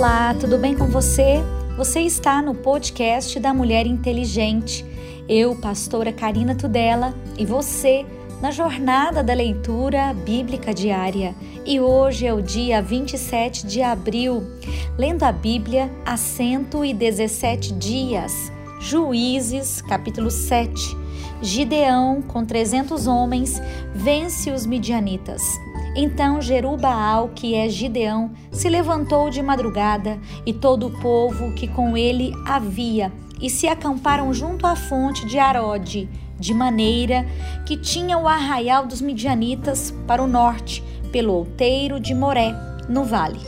Olá, tudo bem com você? Você está no podcast da Mulher Inteligente. Eu, pastora Karina Tudela, e você na jornada da leitura bíblica diária. E hoje é o dia 27 de abril, lendo a Bíblia há 117 dias. Juízes, capítulo 7. Gideão, com 300 homens, vence os midianitas. Então Jerubaal, que é Gideão, se levantou de madrugada e todo o povo que com ele havia e se acamparam junto à fonte de Arode, de maneira que tinha o arraial dos midianitas para o norte, pelo outeiro de Moré, no vale.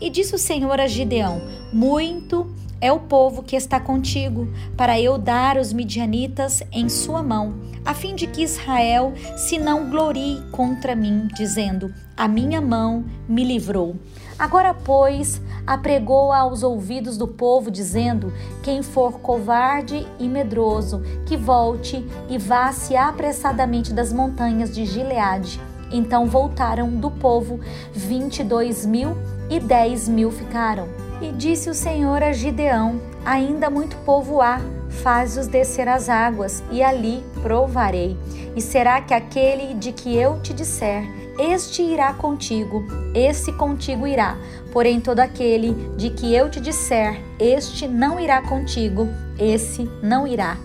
E disse o Senhor a Gideão: Muito é o povo que está contigo, para eu dar os midianitas em sua mão, a fim de que Israel se não glorie contra mim, dizendo: A minha mão me livrou. Agora, pois, apregou aos ouvidos do povo, dizendo: Quem for covarde e medroso, que volte e vá-se apressadamente das montanhas de Gileade. Então voltaram do povo vinte e dois mil e dez mil ficaram. E disse o Senhor a Gideão: Ainda muito povo há, faz-os descer as águas, e ali provarei. E será que aquele de que eu te disser, este irá contigo, esse contigo irá. Porém, todo aquele de que eu te disser, este não irá contigo, esse não irá.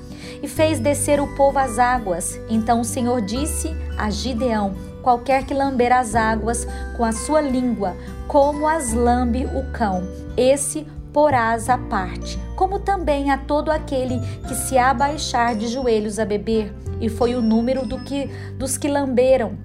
E fez descer o povo às águas. Então o Senhor disse a Gideão: Qualquer que lamber as águas com a sua língua, como as lambe o cão, esse porás à parte, como também a todo aquele que se abaixar de joelhos a beber. E foi o número do que, dos que lamberam,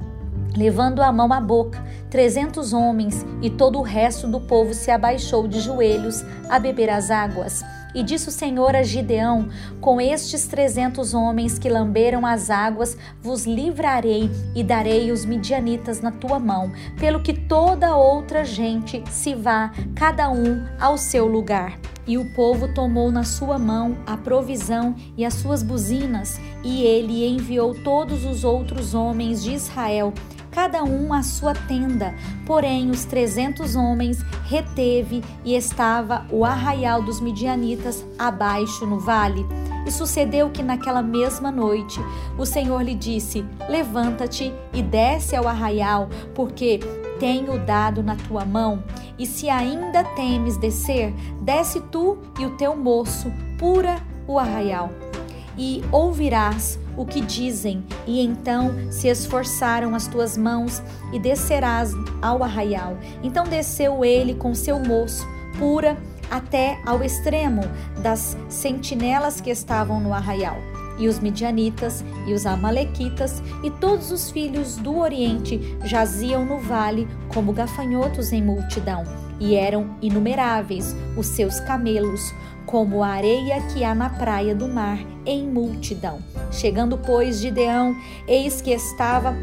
levando a mão à boca, trezentos homens, e todo o resto do povo se abaixou de joelhos a beber as águas. E disse o Senhor a Gideão: Com estes trezentos homens que lamberam as águas, vos livrarei e darei os midianitas na tua mão, pelo que toda outra gente se vá, cada um ao seu lugar. E o povo tomou na sua mão a provisão e as suas buzinas, e ele enviou todos os outros homens de Israel cada um à sua tenda. Porém, os trezentos homens reteve e estava o arraial dos midianitas abaixo no vale. E sucedeu que naquela mesma noite o Senhor lhe disse: Levanta-te e desce ao arraial, porque tenho dado na tua mão. E se ainda temes descer, desce tu e o teu moço, pura o arraial e ouvirás o que dizem, e então se esforçaram as tuas mãos e descerás ao arraial. Então desceu ele com seu moço, pura até ao extremo das sentinelas que estavam no arraial. E os midianitas e os amalequitas e todos os filhos do Oriente jaziam no vale como gafanhotos em multidão, e eram inumeráveis os seus camelos, como a areia que há na praia do mar, em multidão. Chegando, pois, Gideão, eis que estava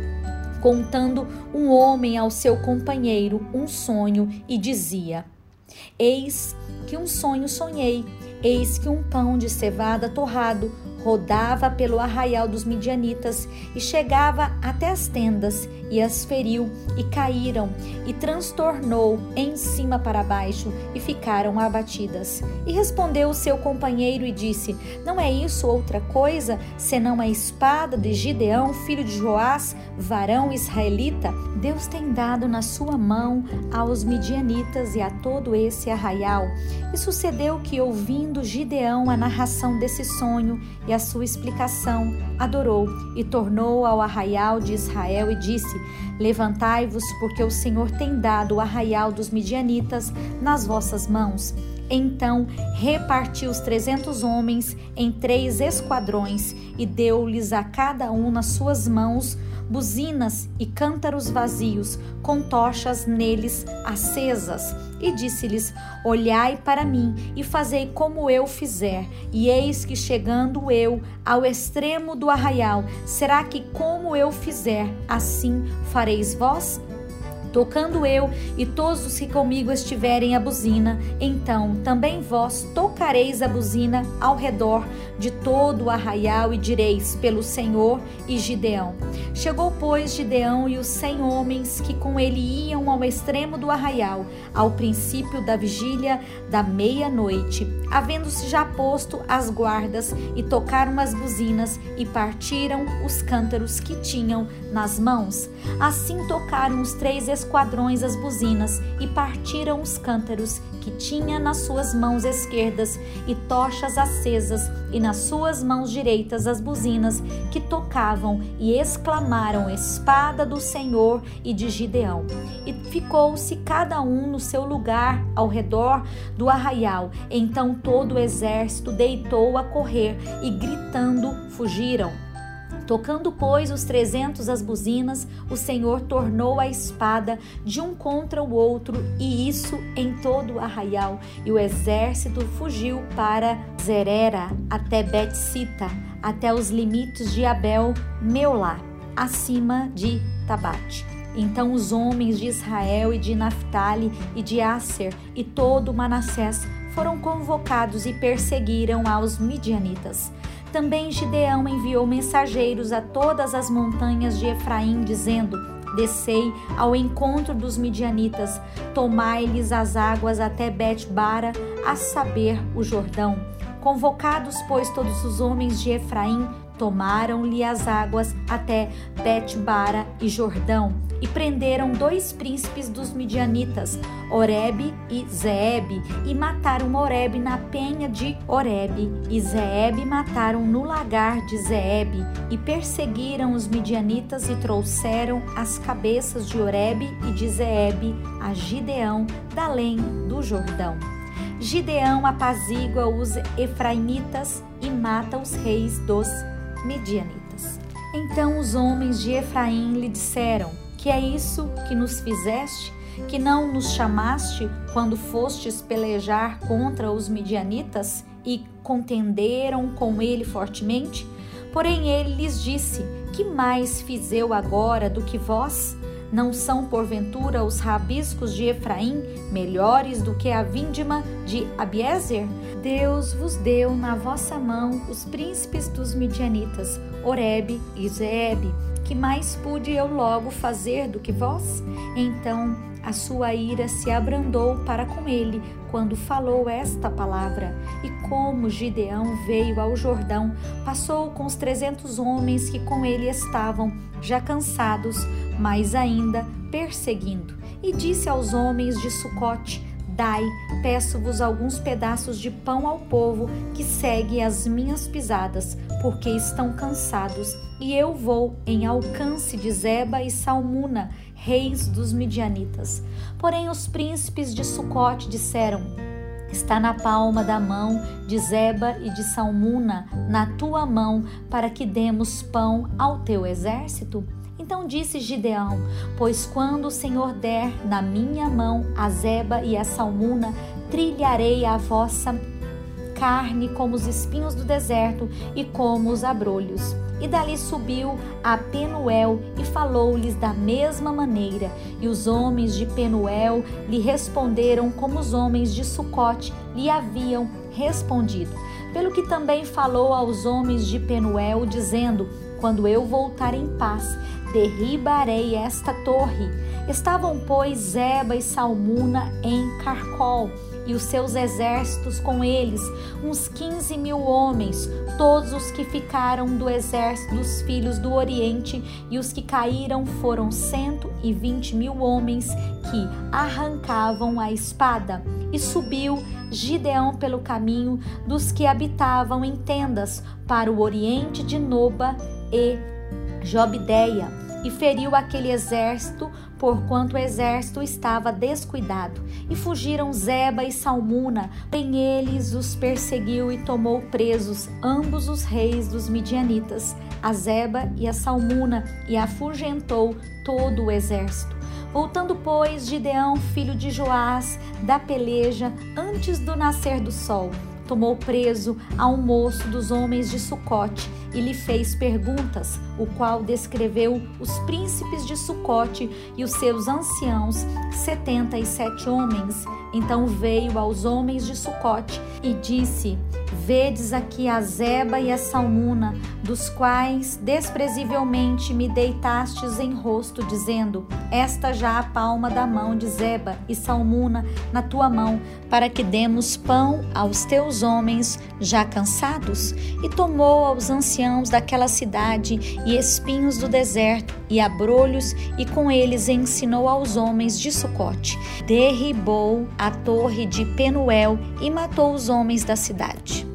contando um homem ao seu companheiro um sonho e dizia: Eis que um sonho sonhei, eis que um pão de cevada torrado rodava pelo arraial dos midianitas e chegava até as tendas e as feriu e caíram e transtornou em cima para baixo e ficaram abatidas. E respondeu o seu companheiro e disse: Não é isso outra coisa senão a espada de Gideão, filho de Joás, varão israelita? Deus tem dado na sua mão aos midianitas e a todo esse arraial. E sucedeu que, ouvindo Gideão a narração desse sonho e a sua explicação, adorou e tornou ao arraial de Israel e disse: Levantai-vos, porque o Senhor tem dado o arraial dos midianitas nas vossas mãos. Então repartiu os trezentos homens em três esquadrões e deu-lhes a cada um nas suas mãos buzinas e cântaros vazios, com tochas neles acesas. E disse-lhes: Olhai para mim e fazei como eu fizer. E eis que chegando eu ao extremo do arraial, será que como eu fizer, assim fareis vós? Tocando eu e todos os que comigo estiverem a buzina, então também vós tocareis a buzina ao redor de todo o arraial e direis pelo Senhor e Gideão. Chegou, pois, Gideão e os cem homens que com ele iam ao extremo do arraial, ao princípio da vigília da meia-noite, havendo-se já posto as guardas e tocaram as buzinas e partiram os cântaros que tinham nas mãos. Assim tocaram os três esquadrões as buzinas e partiram os cântaros que tinha nas suas mãos esquerdas e tochas acesas e nas suas mãos direitas as buzinas que tocavam e exclamaram espada do Senhor e de Gideão. E ficou-se cada um no seu lugar ao redor do arraial. Então todo o exército deitou a correr e gritando fugiram. Tocando, pois, os trezentos as buzinas, o Senhor tornou a espada de um contra o outro, e isso em todo o arraial. E o exército fugiu para Zerera, até Bet-Sita, até os limites de Abel Meolá, acima de Tabate. Então os homens de Israel e de Naphtali e de Asser e todo Manassés foram convocados e perseguiram aos midianitas. Também Gideão enviou mensageiros a todas as montanhas de Efraim, dizendo: Descei ao encontro dos midianitas, tomai-lhes as águas até Bet-bara, a saber, o Jordão. Convocados, pois, todos os homens de Efraim, tomaram-lhe as águas até Bet-bara e Jordão e prenderam dois príncipes dos midianitas, Oreb e Zeeb, e mataram Oreb na penha de Oreb, e Zeeb mataram no lagar de Zeeb, e perseguiram os midianitas e trouxeram as cabeças de Oreb e de Zeeb a Gideão, da além do Jordão. Gideão apazigua os efraimitas e mata os reis dos medianitas. Então os homens de Efraim lhe disseram: Que é isso que nos fizeste? Que não nos chamaste quando fostes pelejar contra os medianitas e contenderam com ele fortemente? Porém ele lhes disse: Que mais fiz eu agora do que vós? Não são, porventura, os rabiscos de Efraim melhores do que a vindima de Abiezer? Deus vos deu na vossa mão os príncipes dos midianitas, Oreb e Zeeb. Que mais pude eu logo fazer do que vós? Então a sua ira se abrandou para com ele quando falou esta palavra. E como Gideão veio ao Jordão, passou com os trezentos homens que com ele estavam, já cansados, mas ainda perseguindo. E disse aos homens de Sucote: Dai, peço-vos alguns pedaços de pão ao povo que segue as minhas pisadas, porque estão cansados, e eu vou em alcance de Zeba e Salmuna, reis dos midianitas. Porém os príncipes de Sucote disseram: Está na palma da mão de Zeba e de Salmuna, na tua mão, para que demos pão ao teu exército? Então disse Gideão: Pois quando o Senhor der na minha mão a Zeba e a Salmuna, trilharei a vossa carne como os espinhos do deserto e como os abrolhos. E dali subiu a Penuel e falou-lhes da mesma maneira. E os homens de Penuel lhe responderam como os homens de Sucote lhe haviam respondido. Pelo que também falou aos homens de Penuel, dizendo: Quando eu voltar em paz, derribarei esta torre. Estavam, pois, Zeba e Salmuna em Carcol, e os seus exércitos com eles, uns quinze mil homens, todos os que ficaram do exército dos filhos do Oriente, e os que caíram foram cento e vinte mil homens que arrancavam a espada. E subiu Gideão pelo caminho dos que habitavam em tendas para o oriente de Noba e Jobdeia e feriu aquele exército, porquanto o exército estava descuidado. E fugiram Zeba e Salmuna, bem eles os perseguiu e tomou presos ambos os reis dos midianitas, a Zeba e a Salmuna, e afugentou todo o exército. Voltando, pois, Gideão, filho de Joás, da peleja, antes do nascer do sol, tomou preso a um moço dos homens de Sucote e lhe fez perguntas, o qual descreveu os príncipes de Sucote e os seus anciãos, setenta e sete homens. Então veio aos homens de Sucote e disse: Vedes aqui a Zeba e a Salmuna, dos quais desprezivelmente me deitastes em rosto, dizendo: Esta já a palma da mão de Zeba e Salmuna na tua mão, para que demos pão aos teus homens já cansados. E tomou aos anciãos daquela cidade e espinhos do deserto e abrolhos, e com eles ensinou aos homens de Sucote. Derribou a torre de Penuel e matou os homens da cidade.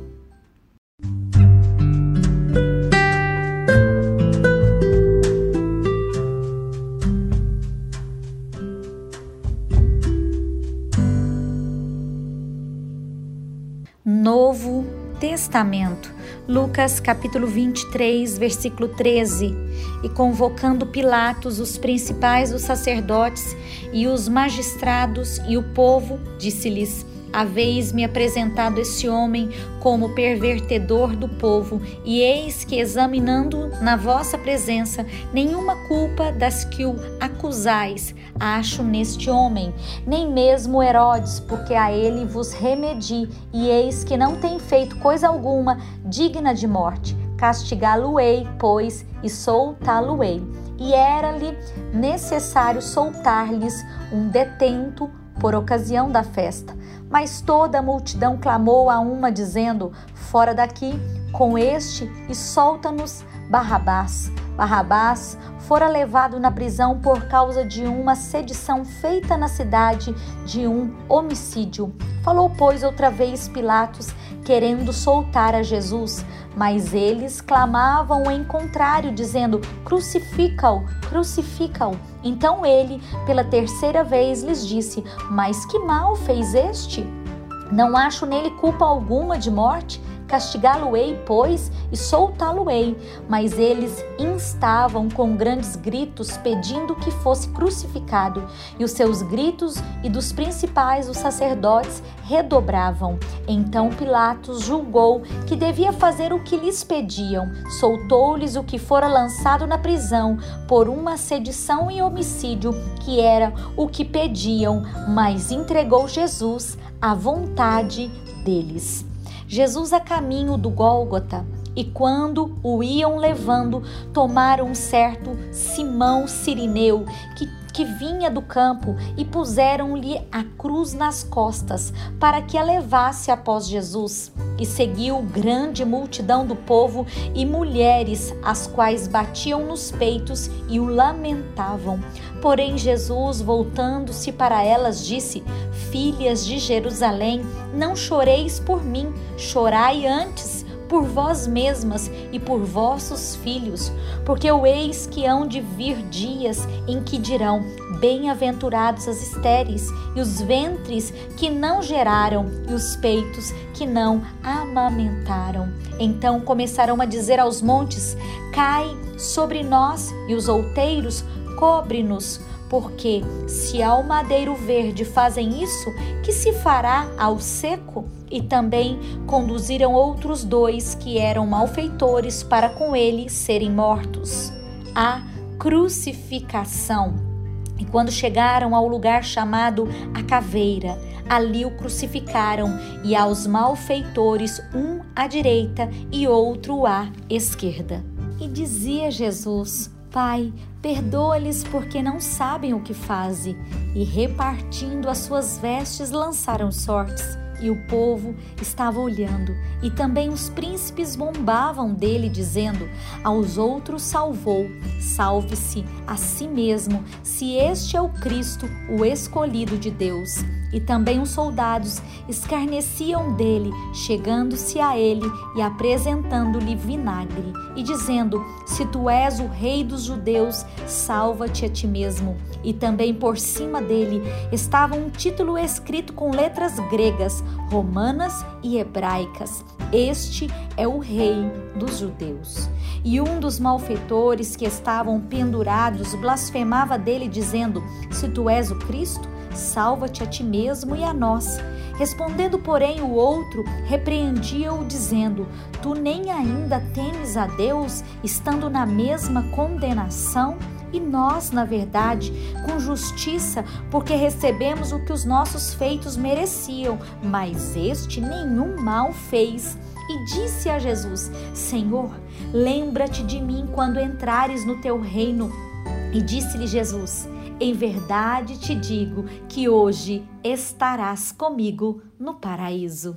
Novo Testamento, Lucas capítulo 23, versículo 13. E convocando Pilatos, os principais os sacerdotes e os magistrados e o povo, disse-lhes: Haveis-me apresentado esse homem como pervertedor do povo, e eis que, examinando na vossa presença nenhuma culpa das que o acusais, acho neste homem, nem mesmo Herodes, porque a ele vos remedi, e eis que não tem feito coisa alguma digna de morte. Castigá-lo-ei, pois, e soltá-lo-ei. E era-lhe necessário soltar-lhes um detento por ocasião da festa. Mas toda a multidão clamou a uma, dizendo: Fora daqui com este e solta-nos Barrabás. Barrabás fora levado na prisão por causa de uma sedição feita na cidade de um homicídio. Falou, pois, outra vez Pilatos, querendo soltar a Jesus, mas eles clamavam em contrário, dizendo: Crucifica-o, crucifica-o. Então ele, pela terceira vez, lhes disse: Mas que mal fez este? Não acho nele culpa alguma de morte. Castigá-lo-ei, pois, e soltá-lo-ei. Mas eles instavam com grandes gritos, pedindo que fosse crucificado. E os seus gritos e dos principais, os sacerdotes, redobravam. Então Pilatos julgou que devia fazer o que lhes pediam. Soltou-lhes o que fora lançado na prisão por uma sedição e homicídio, que era o que pediam, mas entregou Jesus à vontade deles. Jesus a caminho do Gólgota, e quando o iam levando, tomaram um certo Simão Sirineu, que que vinha do campo e puseram-lhe a cruz nas costas para que a levasse após Jesus. E seguiu grande multidão do povo e mulheres, as quais batiam nos peitos e o lamentavam. Porém, Jesus, voltando-se para elas, disse: Filhas de Jerusalém, não choreis por mim, chorai antes por vós mesmas e por vossos filhos, porque o eis que hão de vir dias em que dirão: Bem-aventurados as estéreis e os ventres que não geraram e os peitos que não amamentaram. Então começarão a dizer aos montes: Cai sobre nós, e os outeiros cobre-nos porque se ao madeiro verde fazem isso, que se fará ao seco? E também conduziram outros dois que eram malfeitores para com ele serem mortos. A crucificação. E quando chegaram ao lugar chamado a caveira, ali o crucificaram, e aos malfeitores, um à direita e outro à esquerda. E dizia Jesus: Pai, perdoa-lhes porque não sabem o que fazem. E repartindo as suas vestes, lançaram sortes. E o povo estava olhando, e também os príncipes bombavam dele, dizendo: Aos outros salvou, salve-se a si mesmo, se este é o Cristo, o escolhido de Deus. E também os soldados escarneciam dele, chegando-se a ele e apresentando-lhe vinagre, e dizendo: Se tu és o rei dos judeus, salva-te a ti mesmo. E também por cima dele estava um título escrito com letras gregas, romanas e hebraicas. Este é o rei dos judeus. E um dos malfeitores que estavam pendurados blasfemava dele, dizendo: Se tu és o Cristo, salva-te a ti mesmo e a nós. Respondendo, porém, o outro, repreendia-o, dizendo: Tu nem ainda temes a Deus, estando na mesma condenação? E nós, na verdade, com justiça, porque recebemos o que os nossos feitos mereciam, mas este nenhum mal fez. E disse a Jesus: Senhor, lembra-te de mim quando entrares no teu reino. E disse-lhe Jesus: Em verdade te digo que hoje estarás comigo no paraíso.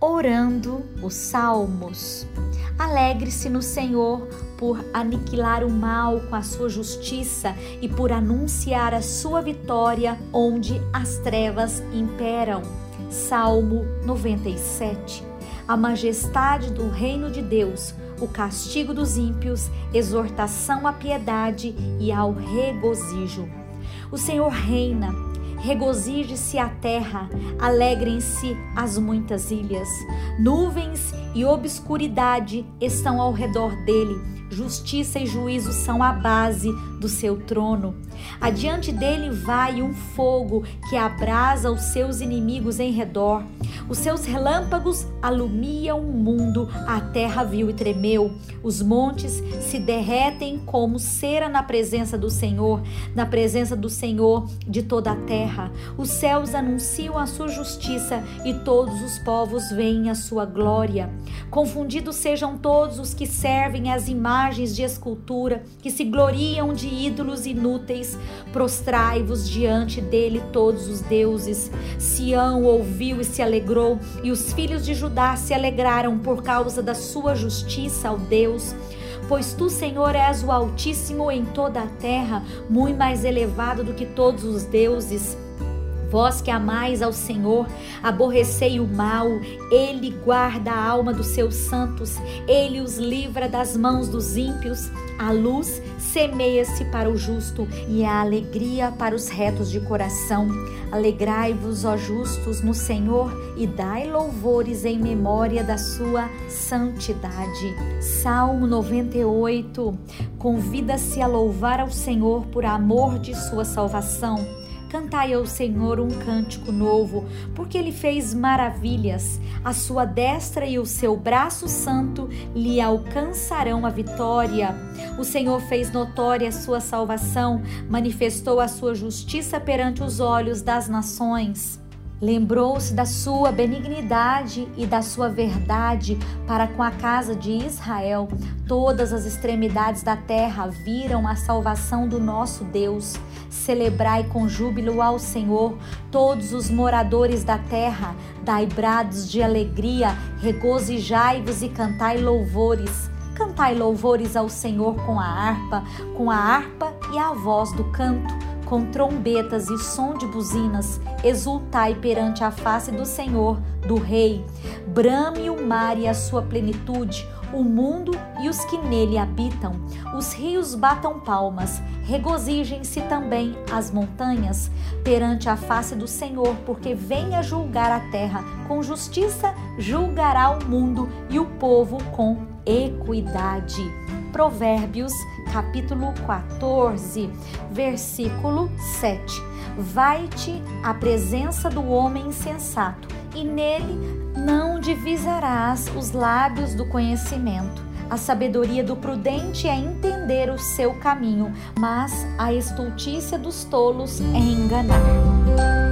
Orando os Salmos. Alegre-se no Senhor por aniquilar o mal com a sua justiça e por anunciar a sua vitória onde as trevas imperam. Salmo 97. A majestade do reino de Deus, o castigo dos ímpios, exortação à piedade e ao regozijo. O Senhor reina, regozije-se a terra, alegrem-se as muitas ilhas. Nuvens e obscuridade estão ao redor dele, justiça e juízo são a base do seu trono. Adiante dele vai um fogo que abrasa os seus inimigos em redor. Os seus relâmpagos alumiam o mundo, a terra viu e tremeu. Os montes se derretem como cera na presença do Senhor, na presença do Senhor de toda a terra. Os céus anunciam a sua justiça e todos os povos veem a sua glória. Confundidos sejam todos os que servem as imagens de escultura, que se gloriam de ídolos inúteis. Prostrai-vos diante dele todos os deuses. Sião ouviu e se alegrou, e os filhos de Judá se alegraram por causa da sua justiça ao Deus. Pois tu, Senhor, és o Altíssimo em toda a terra, muito mais elevado do que todos os deuses. Vós que amais ao Senhor, aborrecei o mal, ele guarda a alma dos seus santos, ele os livra das mãos dos ímpios. A luz semeia-se para o justo e a alegria para os retos de coração. Alegrai-vos, ó justos, no Senhor e dai louvores em memória da sua santidade. Salmo 98. Convida-se a louvar ao Senhor por amor de sua salvação Cantai ao Senhor um cântico novo, porque ele fez maravilhas. A sua destra e o seu braço santo lhe alcançarão a vitória. O Senhor fez notória a sua salvação, manifestou a sua justiça perante os olhos das nações. Lembrou-se da sua benignidade e da sua verdade para com a casa de Israel. Todas as extremidades da terra viram a salvação do nosso Deus. Celebrai com júbilo ao Senhor, todos os moradores da terra. Dai brados de alegria, regozijai-vos e cantai louvores. Cantai louvores ao Senhor com a harpa, com a harpa e a voz do canto com trombetas e som de buzinas, exultai perante a face do Senhor, do Rei. Brame o mar e a sua plenitude, o mundo e os que nele habitam. Os rios batam palmas, regozijem-se também as montanhas perante a face do Senhor, porque venha julgar a terra com justiça, julgará o mundo e o povo com equidade. Provérbios, capítulo 14, versículo 7. Vai-te à presença do homem insensato, e nele não divisarás os lábios do conhecimento. A sabedoria do prudente é entender o seu caminho, mas a estultícia dos tolos é enganar.